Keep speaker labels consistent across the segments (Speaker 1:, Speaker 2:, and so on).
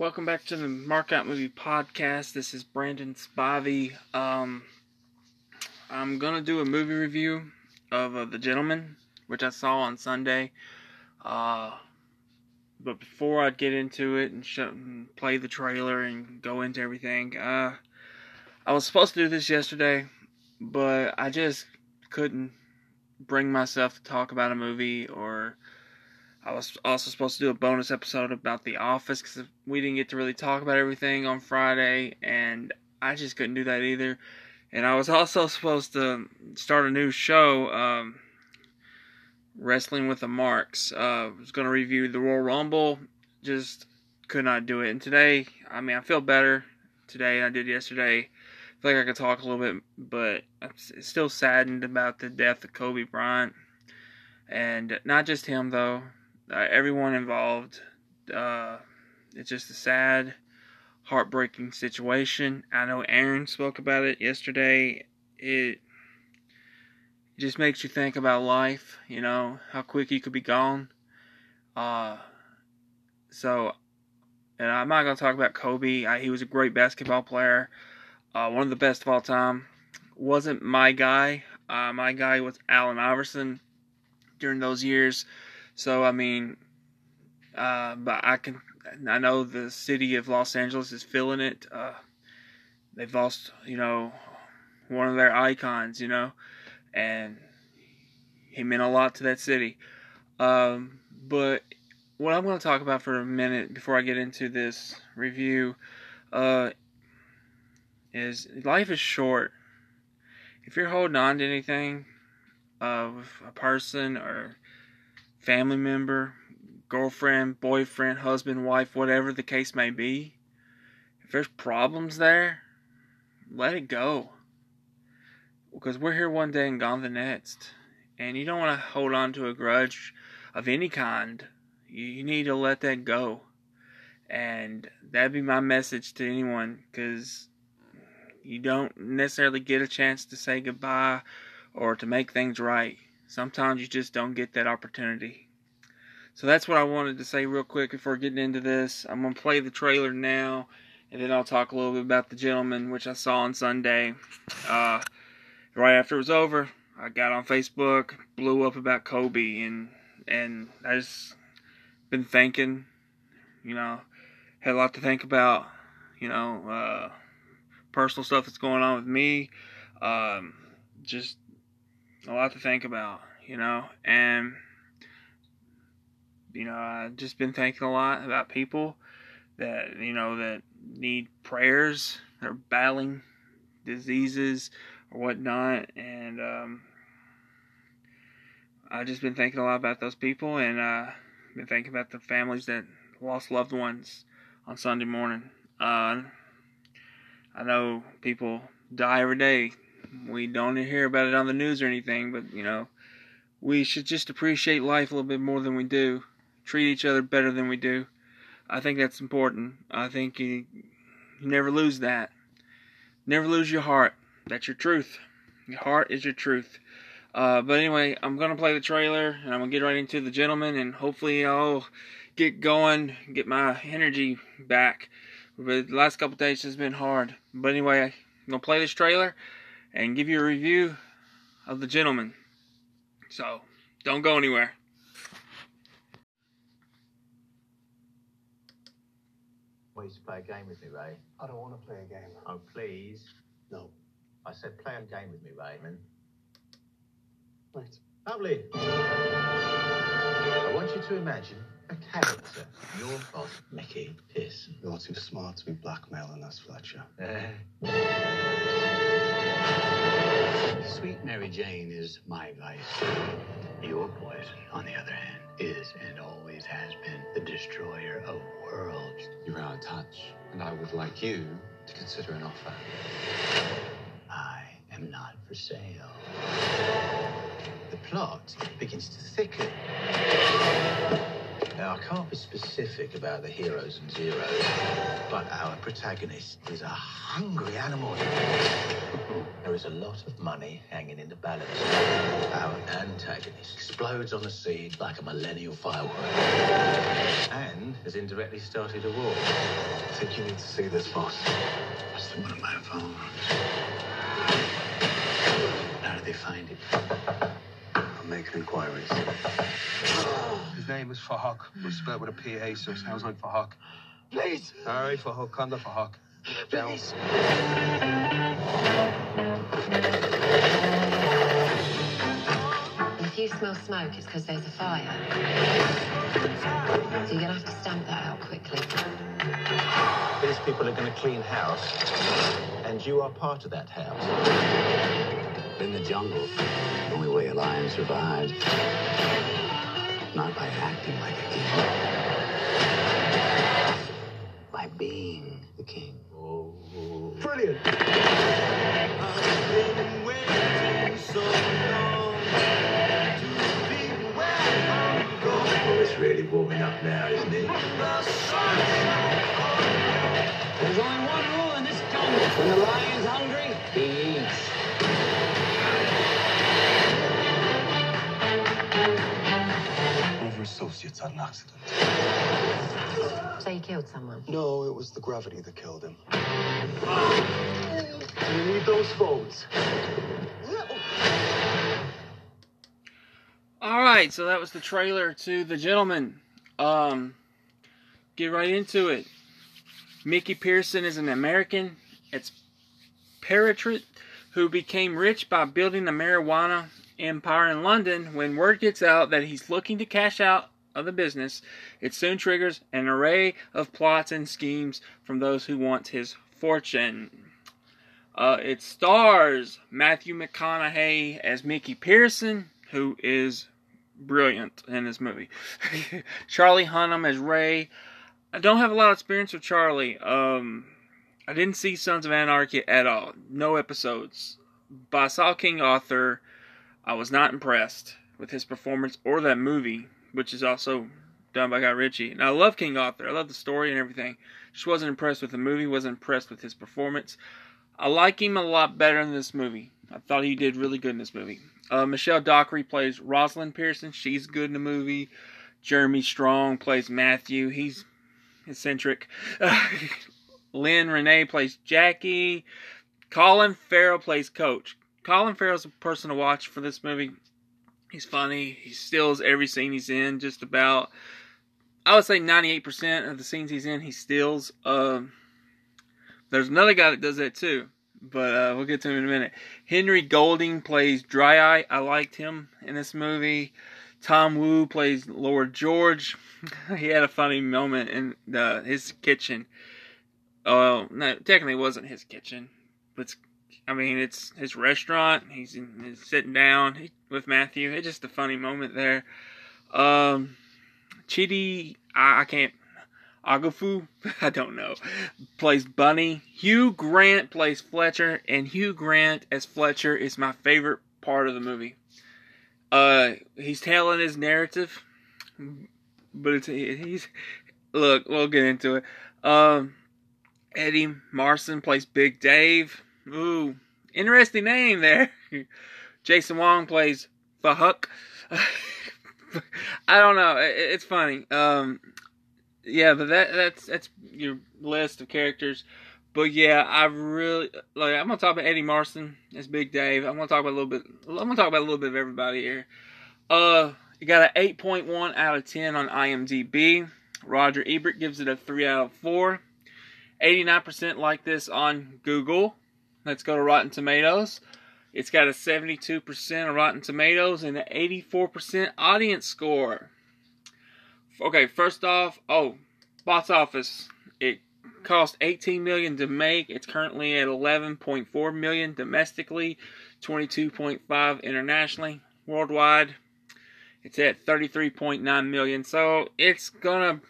Speaker 1: Welcome back to the Markout Movie Podcast. This is Brandon Spivey. Um, I'm gonna do a movie review of uh, The Gentlemen, which I saw on Sunday. Uh, but before I get into it and, show, and play the trailer and go into everything, uh, I was supposed to do this yesterday, but I just couldn't bring myself to talk about a movie or I was also supposed to do a bonus episode about The Office because we didn't get to really talk about everything on Friday, and I just couldn't do that either. And I was also supposed to start a new show, um, Wrestling with the Marks. Uh, I was going to review the Royal Rumble, just could not do it. And today, I mean, I feel better today than I did yesterday. I feel like I could talk a little bit, but I'm still saddened about the death of Kobe Bryant. And not just him, though uh, everyone involved. Uh, it's just a sad, heartbreaking situation. I know Aaron spoke about it yesterday. It, just makes you think about life, you know, how quick you could be gone. Uh, so, and I'm not going to talk about Kobe. I, he was a great basketball player, uh, one of the best of all time. Wasn't my guy. Uh, my guy was Allen Iverson during those years. So I mean, uh, but I can I know the city of Los Angeles is feeling it. Uh, they've lost, you know, one of their icons, you know, and he meant a lot to that city. Um, but what I'm going to talk about for a minute before I get into this review uh, is life is short. If you're holding on to anything of a person or family member, girlfriend, boyfriend, husband, wife, whatever the case may be, if there's problems there, let it go. Because we're here one day and gone the next. And you don't want to hold on to a grudge of any kind. You need to let that go. And that'd be my message to anyone because you don't necessarily get a chance to say goodbye or to make things right. Sometimes you just don't get that opportunity. So that's what I wanted to say real quick before getting into this. I'm going to play the trailer now, and then I'll talk a little bit about The Gentlemen, which I saw on Sunday. Uh, right after it was over, I got on Facebook, blew up about Kobe, and and I just been thinking, you know, had a lot to think about, you know, uh, personal stuff that's going on with me, um, just a lot to think about, you know, and you know, I've just been thinking a lot about people that you know that need prayers, they're battling diseases or whatnot, and um, I've just been thinking a lot about those people, and uh, been thinking about the families that lost loved ones on Sunday morning. Uh, I know people die every day we don't hear about it on the news or anything, but you know, we should just appreciate life a little bit more than we do. Treat each other better than we do. I think that's important. I think you, you never lose that. Never lose your heart. That's your truth. Your heart is your truth. Uh, but anyway, I'm gonna play the trailer and I'm gonna get right into the gentlemen and hopefully I'll get going, get my energy back. But the last couple days has been hard. But anyway, I'm gonna play this trailer and give you a review of The Gentlemen. So, don't go anywhere.
Speaker 2: Want you to play a game with me, Ray?
Speaker 3: I don't want to play a game.
Speaker 2: Oh, please.
Speaker 3: No.
Speaker 2: I said play a game with me, Raymond.
Speaker 3: Right.
Speaker 2: Lovely. I want you to imagine a character. Your boss, Mickey Pearson.
Speaker 3: You're too smart to be blackmailing us, Fletcher. Eh?
Speaker 4: Sweet Mary Jane is my vice. Your poison, on the other hand, is and always has been the destroyer of worlds.
Speaker 5: You're out of touch, and I would like you to consider an offer.
Speaker 4: I am not for sale. The plot begins to thicken.
Speaker 2: Now, I can't be specific about the heroes and zeros, but our protagonist is a hungry animal. There is a lot of money hanging in the balance. Our antagonist explodes on the scene like a millennial firework and has indirectly started a war.
Speaker 3: I think you need to see this, boss.
Speaker 2: What's the one of my phone? How did they find it?
Speaker 3: I'm making inquiries.
Speaker 6: His name is Fahak, but spelled with a PA, so it sounds like Fahak.
Speaker 2: Please!
Speaker 6: All right, Fahak, Kanda Fahak.
Speaker 2: Please!
Speaker 7: If you smell smoke, it's because there's a fire. So you're gonna have to stamp that out quickly.
Speaker 2: These people are going to clean house, and you are part of that house.
Speaker 4: In the jungle, the only way a lion survives, not by acting like a king, by being the king.
Speaker 2: Brilliant! Oh, it's really warming up now, isn't it?
Speaker 4: There's only one rule in this jungle. When the lion's
Speaker 3: One of your associates an accident.
Speaker 7: So you killed someone.
Speaker 3: No, it was the gravity that killed him.
Speaker 2: Do you need those phones?
Speaker 1: All right, so that was the trailer to The Gentlemen. Um, get right into it. Mickey Pearson is an American expatriate who became rich by building a marijuana empire in London. When word gets out that he's looking to cash out of the business, it soon triggers an array of plots and schemes from those who want his fortune. Uh, it stars Matthew McConaughey as Mickey Pearson, who is brilliant in this movie. Charlie Hunnam as Ray. I don't have a lot of experience with Charlie. Um, I didn't see Sons of Anarchy at all. No episodes. But I saw King Arthur. I was not impressed with his performance or that movie, which is also done by Guy Ritchie. And I love King Arthur. I love the story and everything. Just wasn't impressed with the movie. Wasn't impressed with his performance. I like him a lot better in this movie. I thought he did really good in this movie. Uh, Michelle Dockery plays Rosalind Pearson. She's good in the movie. Jeremy Strong plays Matthew. He's eccentric. Lyne Renée plays Jackie. Colin Farrell plays Coach. Colin Farrell's a person to watch for this movie. He's funny. He steals every scene he's in, just about. I would say 98% of the scenes he's in, he steals. Um, there's another guy that does that too, but uh, we'll get to him in a minute. Henry Golding plays Dry Eye. I liked him in this movie. Tom Wu plays Lord George. he had a funny moment in the, his kitchen. Oh, no, technically it wasn't his kitchen, but it's, I mean it's his restaurant. He's, in, he's sitting down with Matthew. It's just a funny moment there. Um, Chidi, I, I can't. Agafu, I don't know, plays Bunny. Hugh Grant plays Fletcher, and Hugh Grant as Fletcher is my favorite part of the movie. Uh, he's telling his narrative, but it's he's look. We'll get into it. Um, Eddie Marsan plays Big Dave. Ooh, interesting name there. Jason Wong plays Fahuk. I don't know. It, it's funny. Um, yeah, but that that's that's your list of characters. But yeah, I really like. I'm gonna talk about Eddie Marsan as Big Dave. I'm gonna talk about a little bit. I'm gonna talk about a little bit of everybody here. Uh, you got an 8.1 out of 10 on IMDb. Roger Ebert gives it a 3 out of 4. 89% like this on Google. Let's go to Rotten Tomatoes. It's got a 72% of Rotten Tomatoes and an 84% audience score. Okay, first off, oh, box office. It cost 18 million to make. It's currently at 11.4 million domestically, 22.5 internationally. Worldwide, it's at 33.9 million. So it's gonna.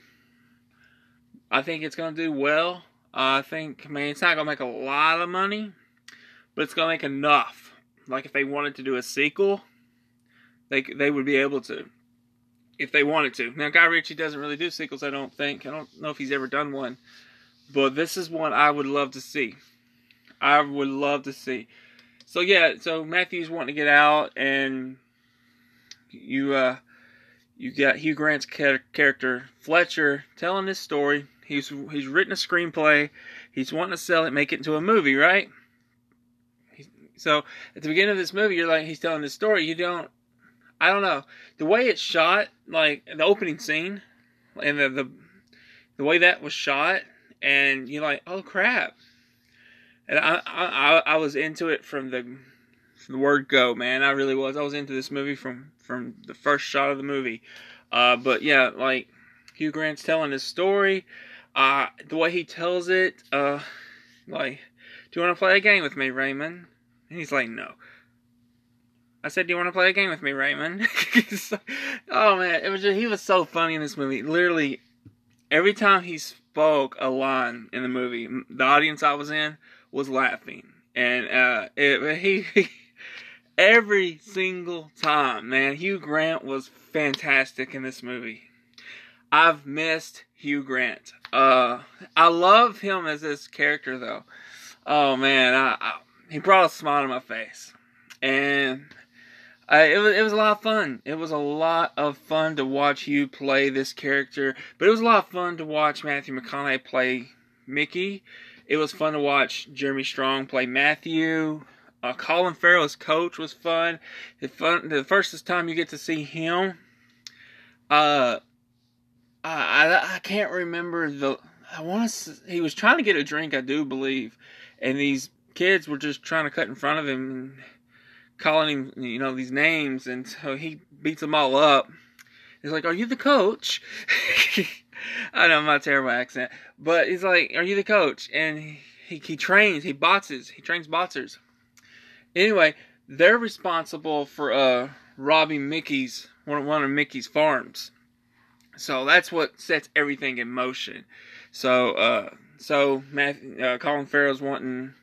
Speaker 1: I think it's gonna do well. Uh, I think, I mean, it's not gonna make a lot of money, but it's gonna make enough. Like if they wanted to do a sequel, they they would be able to. if they wanted to. Now, Guy Ritchie doesn't really do sequels, I don't think. I don't know if he's ever done one. But this is one I would love to see. I would love to see. So yeah, so Matthew's wanting to get out, and you uh, you got Hugh Grant's character Fletcher telling his story. He's he's written a screenplay. He's wanting to sell it, make it into a movie, right? So at the beginning of this movie, you're like, he's telling this story. You don't, I don't know, the way it's shot, like the opening scene, and the the, the way that was shot, and you're like, oh crap. And I, I I was into it from the from the word go, man. I really was. I was into this movie from from the first shot of the movie. Uh, but yeah, like Hugh Grant's telling his story. Uh, the way he tells it, uh, like, do you want to play a game with me, Raymond? And he's like, no. I said, do you want to play a game with me, Raymond? oh man, it was just, he was so funny in this movie. Literally, every time he spoke a line in the movie, the audience I was in was laughing, and uh, it, he, he every single time, man, Hugh Grant was fantastic in this movie. I've missed Hugh Grant. Uh, I love him as this character though. Oh man, I, I, he brought a smile to my face, and it was it was a lot of fun. It was a lot of fun to watch you play this character, but it was a lot of fun to watch Matthew McConaughey play Mickey. It was fun to watch Jeremy Strong play Matthew. Uh, Colin Farrell's coach was fun. The fun the first time you get to see him. Uh, I I, I can't remember the. I want to. He was trying to get a drink, I do believe, and these kids were just trying to cut in front of him and calling him, you know, these names, and so he beats them all up. He's like, "Are you the coach?" I know my terrible accent, but he's like, "Are you the coach?" And he, he, trains, he boxes, he trains boxers. Anyway, they're responsible for uh robbing Mickey's one one of Mickey's farms. So that's what sets everything in motion. So uh so Matthew, uh, Colin Farrell's wanting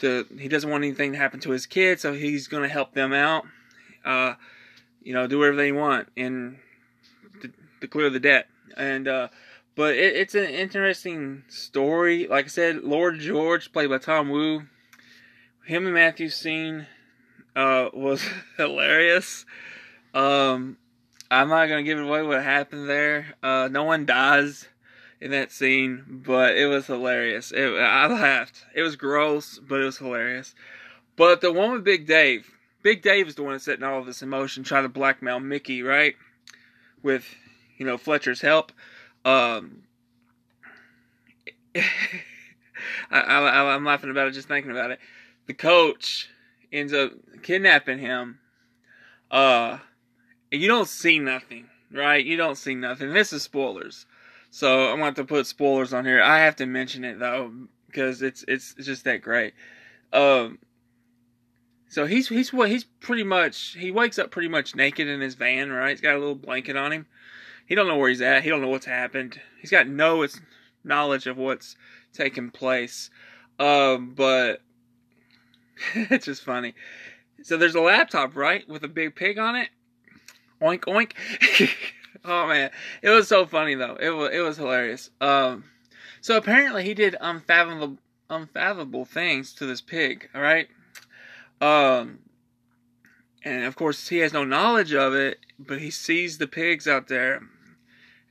Speaker 1: he doesn't want anything to happen to his kids, so he's going to help them out. Uh you know, do whatever they want and to, to clear the debt. And uh but it, it's an interesting story. Like I said, Lord George, played by Tom Wu, him and Matthew scene uh, was hilarious. Um, I'm not gonna give away what happened there. Uh, no one dies in that scene, but it was hilarious. It, I laughed. It was gross, but it was hilarious. But the one with Big Dave, Big Dave is the one setting all of this in motion, trying to blackmail Mickey, right? With you know Fletcher's help. Um, I, I, I'm laughing about it just thinking about it the coach ends up kidnapping him. Uh, you don't see nothing, right? You don't see nothing. This is spoilers, so I'm going to put spoilers on here. I have to mention it though because it's it's, just that great. Um, so he's he's what he's pretty much he wakes up pretty much naked in his van, right? He's got a little blanket on him. He don't know where he's at. He don't know what's happened. He's got no knowledge of what's taking place. Um, but it's just funny. So there's a laptop, right, with a big pig on it. Oink oink. oh man, it was so funny though. It was it was hilarious. Um, so apparently he did unfathomable unfathomable things to this pig. All right. Um, and of course he has no knowledge of it, but he sees the pigs out there,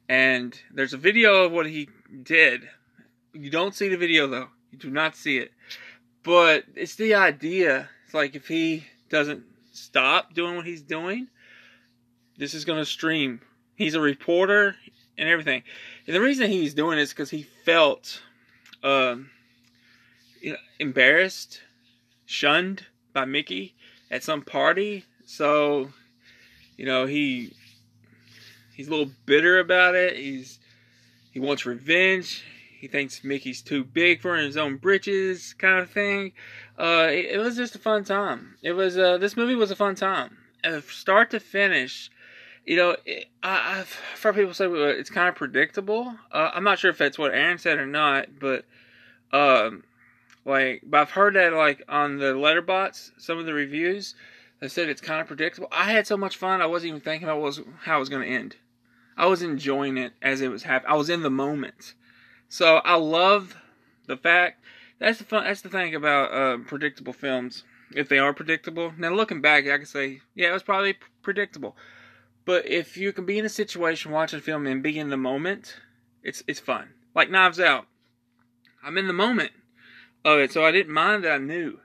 Speaker 1: and there's a video of what he did. You don't see the video though. You do not see it. But it's the idea. It's like if he doesn't stop doing what he's doing, this is going to stream. He's a reporter and everything. And the reason he's doing it is because he felt um, embarrassed, shunned by Mickey at some party. So, you know, he he's a little bitter about it. He's he wants revenge. He thinks Mickey's too big for his own britches, kind of thing. Uh, it, it, was just a fun time. It was uh, this movie was a fun time, and start to finish. You know, it, I, I've heard people say it's kind of predictable. Uh, I'm not sure if that's what Aaron said or not, but um, like, but I've heard that like on the Letterboxd, some of the reviews, They said it's kind of predictable. I had so much fun. I wasn't even thinking about was, how it was going to end. I was enjoying it as it was happening. I was in the moment. So I love the fact that's the fun. That's the thing about uh, predictable films. If they are predictable, now looking back, I can say, yeah, it was probably predictable. But if you can be in a situation watching a film and be in the moment, it's it's fun. Like Knives Out, I'm in the moment of it, so I didn't mind that I knew.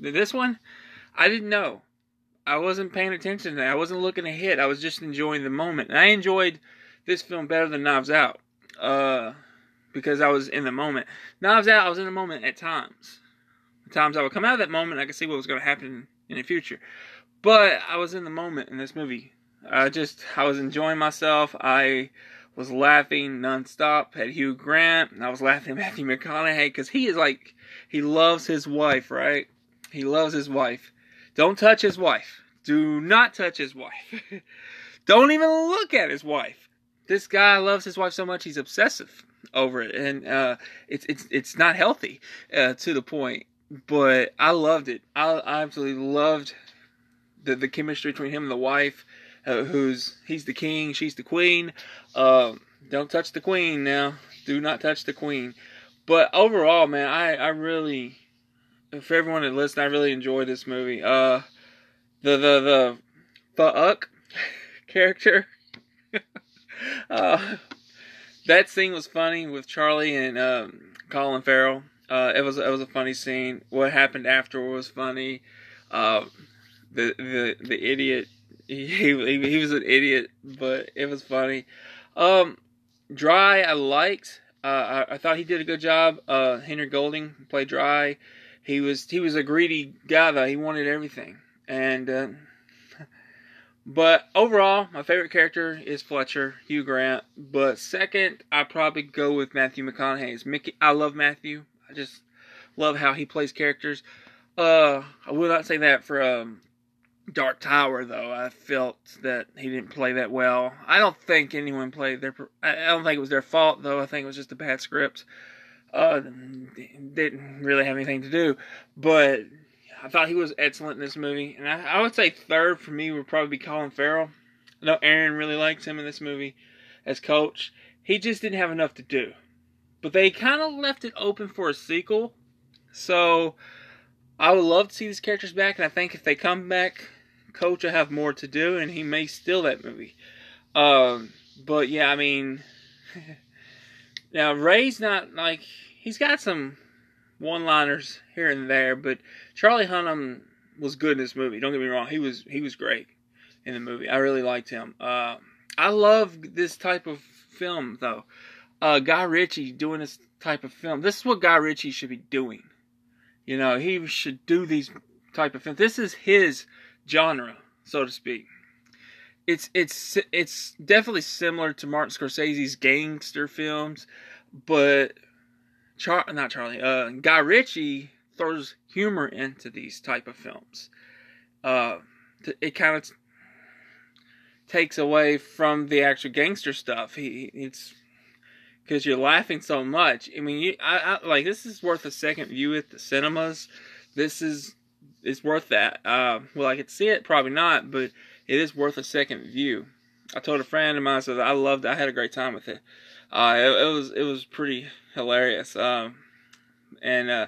Speaker 1: This one, I didn't know. I wasn't paying attention. I wasn't looking ahead. I was just enjoying the moment. And I enjoyed this film better than Knives Out. Uh, because I was in the moment. Knives Out, I was in the moment at times. At times I would come out of that moment, I could see what was going to happen in the future. But I was in the moment in this movie. I just, I was enjoying myself. I was laughing nonstop at Hugh Grant. I was laughing at Matthew McConaughey because he is like, he loves his wife, right? He loves his wife. Don't touch his wife. Do not touch his wife. Don't even look at his wife. This guy loves his wife so much he's obsessive over it, and uh, it's it's it's not healthy uh, to the point. But I loved it. I, I absolutely loved the the chemistry between him and the wife, uh, who's he's the king, she's the queen. Um, don't touch the queen now. Do not touch the queen. But overall, man, I I really, for everyone that listens, I really enjoyed this movie. Uh, the the the fuck character. uh, that scene was funny with Charlie and um, Colin Farrell. Uh, it was it was a funny scene. What happened after was funny. Uh, the the the idiot. He, he he was an idiot, but it was funny. Um, Dry, I liked. Uh, I, I thought he did a good job. Uh, Henry Golding played Dry. He was he was a greedy guy though. He wanted everything, and uh, but overall, my favorite character is Fletcher, Hugh Grant. But second, I probably go with Matthew McConaughey's Mickey. I love Matthew. I just love how he plays characters. Uh, I will not say that for um, Dark Tower though. I felt that he didn't play that well. I don't think anyone played their. I don't think it was their fault though. I think it was just a bad script. Uh, didn't really have anything to do, but I thought he was excellent in this movie, and I, I, would say third for me would probably be Colin Farrell. I know Aaron really likes him in this movie as coach. He just didn't have enough to do, but they kind of left it open for a sequel. So I would love to see these characters back, and I think if they come back, Coach will have more to do, and he may steal that movie. Um, but yeah, I mean, now Ray's not like he's got some one-liners here and there, but Charlie Hunnam was good in this movie. Don't get me wrong; he was he was great in the movie. I really liked him. Uh, I love this type of film, though. Uh, Guy Ritchie doing this type of film. This is what Guy Ritchie should be doing. You know, he should do these type of films. This is his genre, so to speak. It's it's it's definitely similar to Martin Scorsese's gangster films, but Char not Charlie, uh, Guy Ritchie throws humor into these type of films. Uh, it kind of t- takes away from the actual gangster stuff. He it's because you're laughing so much. I mean, you, I, I, like this is worth a second view at the cinemas. This is it's worth that. Uh, well, I could see it, probably not, but it is worth a second view. I told a friend of mine said I loved. It. I had a great time with it. Uh, it, it was it was pretty hilarious. Um, and uh,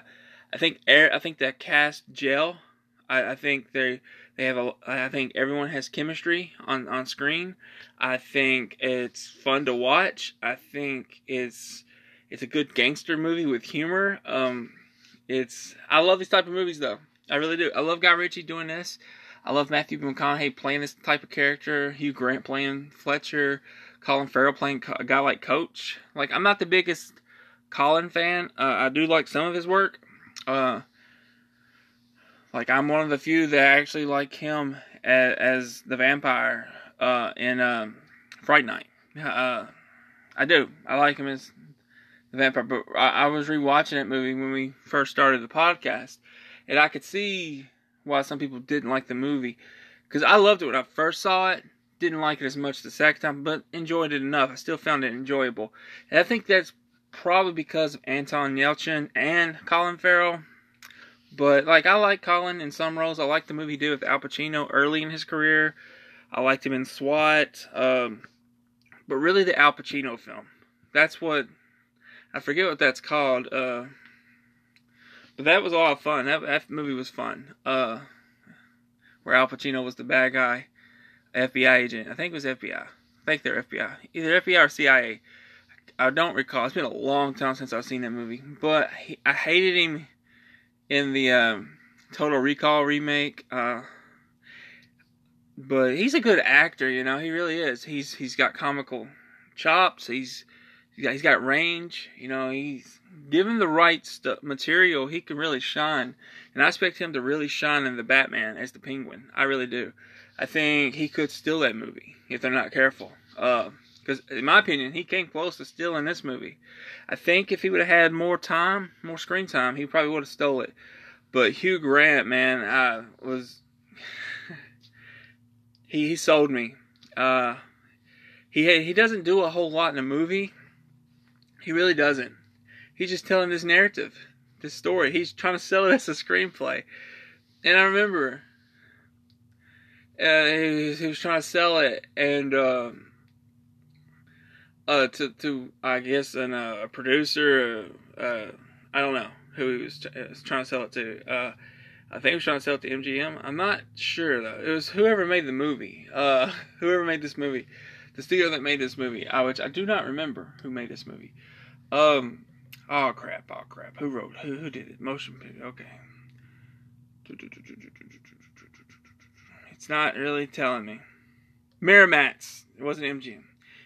Speaker 1: I think I think that cast gel. I, I think they they have a. I think everyone has chemistry on on screen. I think it's fun to watch. I think it's it's a good gangster movie with humor. Um, it's I love these type of movies though. I really do. I love Guy Ritchie doing this. I love Matthew McConaughey playing this type of character. Hugh Grant playing Fletcher. Colin Farrell playing a guy like Coach. Like I'm not the biggest Colin fan. Uh, I do like some of his work. Uh, like I'm one of the few that actually like him as, as the vampire uh, in um, Fright Night. Uh, I do. I like him as the vampire. But I, I was rewatching that movie when we first started the podcast, and I could see why some people didn't like the movie because I loved it when I first saw it. Didn't like it as much the second time, but enjoyed it enough. I still found it enjoyable, and I think that's probably because of Anton Yelchin and Colin Farrell. But like I like Colin in some roles. I like the movie he did with Al Pacino early in his career. I liked him in SWAT. Um, but really the Al Pacino film. That's what I forget what that's called. Uh, but that was a lot of fun. That, that movie was fun. Uh, where Al Pacino was the bad guy, FBI agent. I think it was FBI. I think they're FBI, either FBI or CIA. I don't recall. It's been a long time since I've seen that movie, but he, I hated him in the um, Total Recall remake. Uh, but he's a good actor, you know. He really is. He's he's got comical chops. He's he's got, he's got range. You know, he's given the right stu- material, he can really shine. And I expect him to really shine in the Batman as the Penguin. I really do. I think he could steal that movie if they're not careful. Because uh, in my opinion, he came close to stealing this movie. I think if he would have had more time, more screen time, he probably would have stole it. But Hugh Grant, man, I was he he sold me. Uh, he he doesn't do a whole lot in a movie. He really doesn't. He's just telling this narrative, this story. He's trying to sell it as a screenplay. And I remember uh, he, was, he, was, trying to sell it, and uh, uh, to to I guess an, uh, a producer. Uh, I don't know who he was, was, trying to sell it to. Uh, I think he was trying to sell it to MGM. I'm not sure though. It was whoever made the movie. whoever made this movie the studio that made this movie, which I do not remember who made this movie. Um, oh crap, oh crap. Who wrote? Who who did it? Motion. Okay. It's not really telling me. Miramax. It wasn't MGM.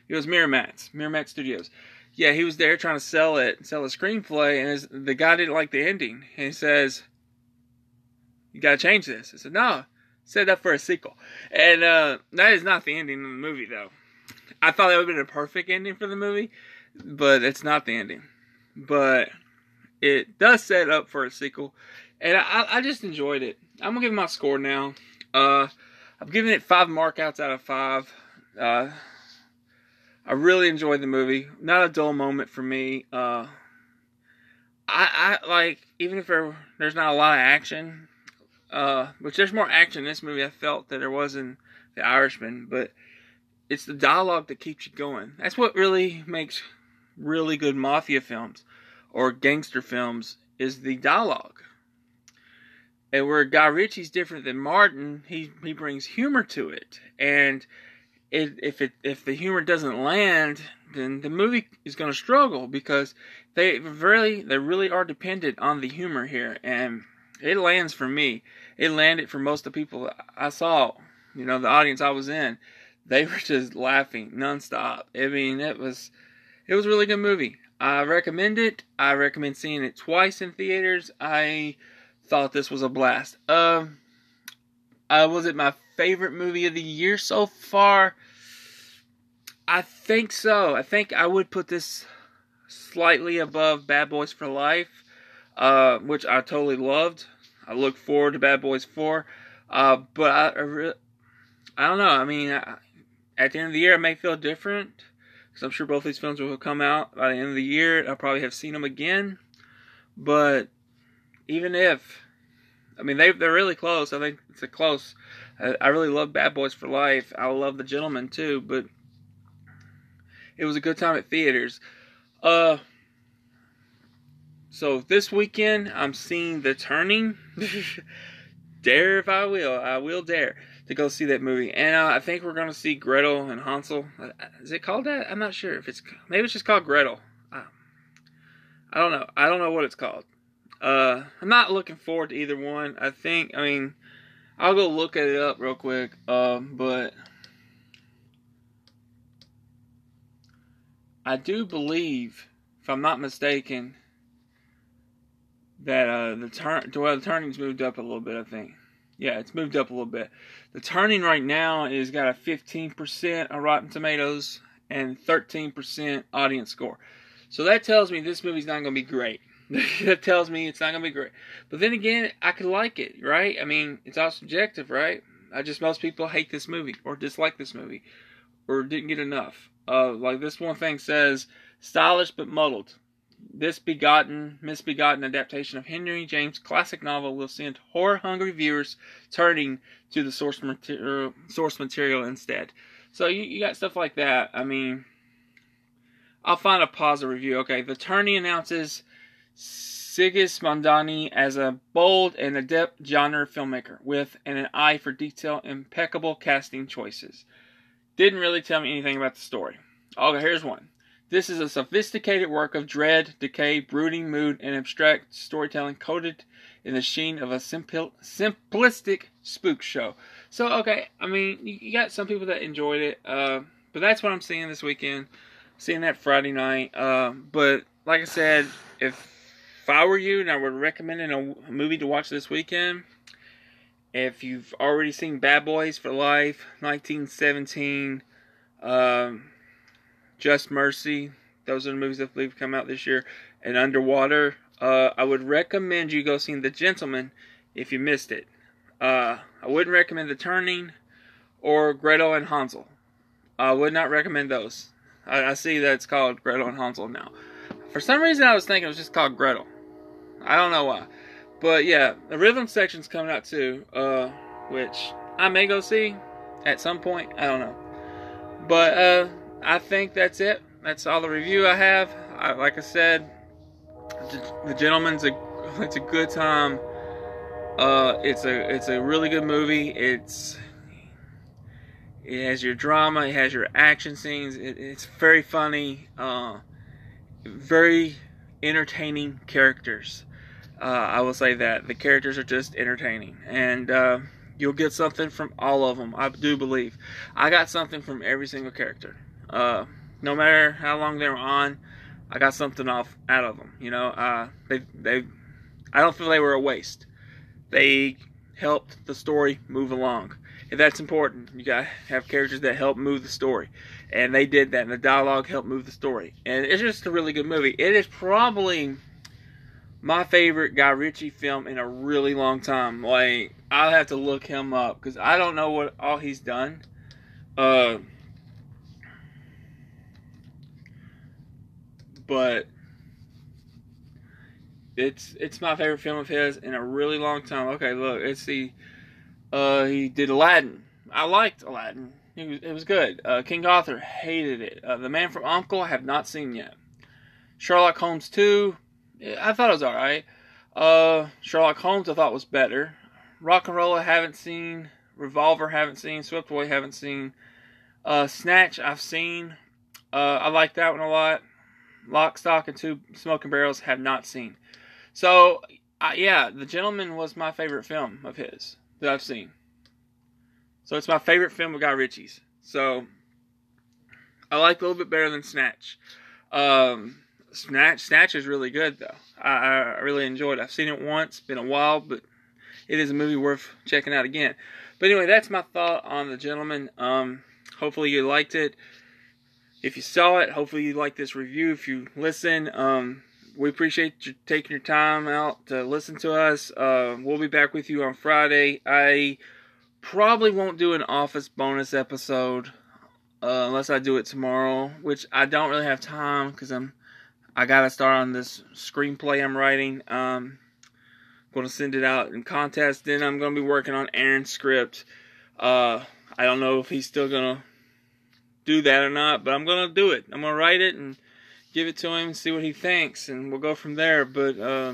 Speaker 1: It was Miramax. Miramax Studios. Yeah, he was there trying to sell it, sell a screenplay, and his, the guy didn't like the ending. And he says, "You gotta change this." I said, "No." Set up for a sequel, and uh, that is not the ending of the movie, though. I thought that would have been a perfect ending for the movie, but it's not the ending. But it does set up for a sequel, and I, I just enjoyed it. I'm gonna give my score now. Uh, I'm giving it five markouts out of five. Uh, I really enjoyed the movie. Not a dull moment for me. Uh, I, I like even if there, there's not a lot of action, uh, which there's more action in this movie. I felt that there was in The Irishman, but it's the dialogue that keeps you going. That's what really makes really good mafia films or gangster films is the dialogue. And where Guy Ritchie's different than Martin, he he brings humor to it. And it, if it if the humor doesn't land, then the movie is going to struggle because they really they really are dependent on the humor here, and it lands for me. It landed for most of the people I saw, you know, the audience I was in they were just laughing nonstop. I mean, it was it was a really good movie. I recommend it. I recommend seeing it twice in theaters. I thought this was a blast. Um, uh, was it my favorite movie of the year so far? I think so. I think I would put this slightly above Bad Boys for Life, uh, which I totally loved. I look forward to Bad Boys 4. Uh, but I, I, re- I don't know. I mean, I, at the end of the year, it may feel different because I'm sure both these films will come out by the end of the year. I'll probably have seen them again, but even if, I mean, they they're really close. I think it's a close. I, I really love Bad Boys for Life. I love The Gentlemen too, but it was a good time at theaters. Uh, so this weekend I'm seeing The Turning. dare if I will, I will dare to go see that movie. And uh, I think we're going to see Gretel and Hansel. Uh, is it called that? I'm not sure if it's maybe it's just called Gretel. I, I don't know. I don't know what it's called. Uh, I'm not looking forward to either one. I think. I mean, I'll go look at it up real quick. Um, but I do believe, if I'm not mistaken, that uh, the turn well the turning's moved up a little bit. I think. Yeah, it's moved up a little bit. The turning right now is got a 15% on Rotten Tomatoes and 13% audience score. So that tells me this movie's not going to be great. that tells me it's not going to be great. But then again, I could like it, right? I mean, it's all subjective, right? I just most people hate this movie or dislike this movie or didn't get enough. Uh, like this one thing says, stylish but muddled. This begotten, misbegotten adaptation of Henry James' classic novel will send horror-hungry viewers turning to the source material, source material instead. So you, you got stuff like that. I mean, I'll find a positive review. Okay, the tourney announces Sigismondani as a bold and adept genre filmmaker with an eye for detail, impeccable casting choices. Didn't really tell me anything about the story. Okay, here's one. This is a sophisticated work of dread, decay, brooding mood, and abstract storytelling coated in the sheen of a simplistic spook show. So, okay, I mean, you got some people that enjoyed it, uh, but that's what I'm seeing this weekend. Seeing that Friday night. Uh, but, like I said, if, if I were you and I would recommend a movie to watch this weekend, if you've already seen Bad Boys for Life, 1917, um, Just Mercy, those are the movies that I believe come out this year, and Underwater, uh, I would recommend you go see The Gentlemen if you missed it. Uh, I wouldn't recommend The Turning or Gretel and Hansel. I would not recommend those. I, I see that it's called Gretel and Hansel now. For some reason, I was thinking it was just called Gretel. I don't know why. But yeah, the rhythm section's coming out too, uh, which I may go see at some point. I don't know. But uh, I think that's it. That's all the review I have. I, like I said, the gentlemen's a it's a good time. Uh, it's a it's a really good movie. It's it has your drama. It has your action scenes. It, it's very funny. Uh, very entertaining characters. Uh, I will say that the characters are just entertaining, and uh, you'll get something from all of them. I do believe I got something from every single character. Uh, no matter how long they were on, I got something off out of them. You know, uh, they they I don't feel they were a waste. They helped the story move along. And that's important. You gotta have characters that help move the story. And they did that, and the dialogue helped move the story. And it's just a really good movie. It is probably my favorite Guy Ritchie film in a really long time. Like I'll have to look him up because I don't know what all he's done. Uh, but it's it's my favorite film of his in a really long time. Okay, look, it's the uh, he did Aladdin. I liked Aladdin. It was, it was good. Uh, King Arthur hated it. Uh, the Man from Uncle I have not seen yet. Sherlock Holmes 2 I thought it was alright. Uh, Sherlock Holmes I thought was better. RocknRolla I haven't seen. Revolver haven't seen. Swept Away haven't seen. Uh, Snatch I've seen. Uh, I like that one a lot. Lock, Stock, and Two Smoking Barrels have not seen. So, yeah, The Gentlemen was my favorite film of his that I've seen. So it's my favorite film of Guy Ritchie's. So I like a little bit better than Snatch. Um, Snatch Snatch is really good though. I, I really enjoyed it. I've seen it once, been a while, but it is a movie worth checking out again. But anyway, that's my thought on the gentlemen. Um, hopefully you liked it. If you saw it, hopefully you like this review. If you listen, um, we appreciate you taking your time out to listen to us. Uh, we'll be back with you on Friday. I probably won't do an office bonus episode uh, unless I do it tomorrow, which I don't really have time because I'm I gotta start on this screenplay I'm writing. Um, going to send it out in contest. Then I'm going to be working on Aaron's script. Uh, I don't know if he's still going to do that or not, but I'm to do it. I'm to write it and give it to him and see what he thinks, and we'll go from there. But uh,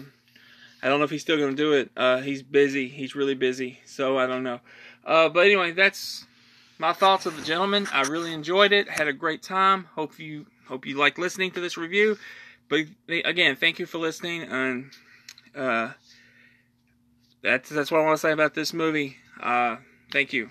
Speaker 1: I don't know if he's still to do it. Uh, he's busy. He's really busy, so I don't know. Uh, but anyway, that's my thoughts of the gentlemen. I really enjoyed it. Had a great time. Hope you hope you like listening to this review. But again, thank you for listening, and uh, that's that's what I want to say about this movie. Uh, thank you.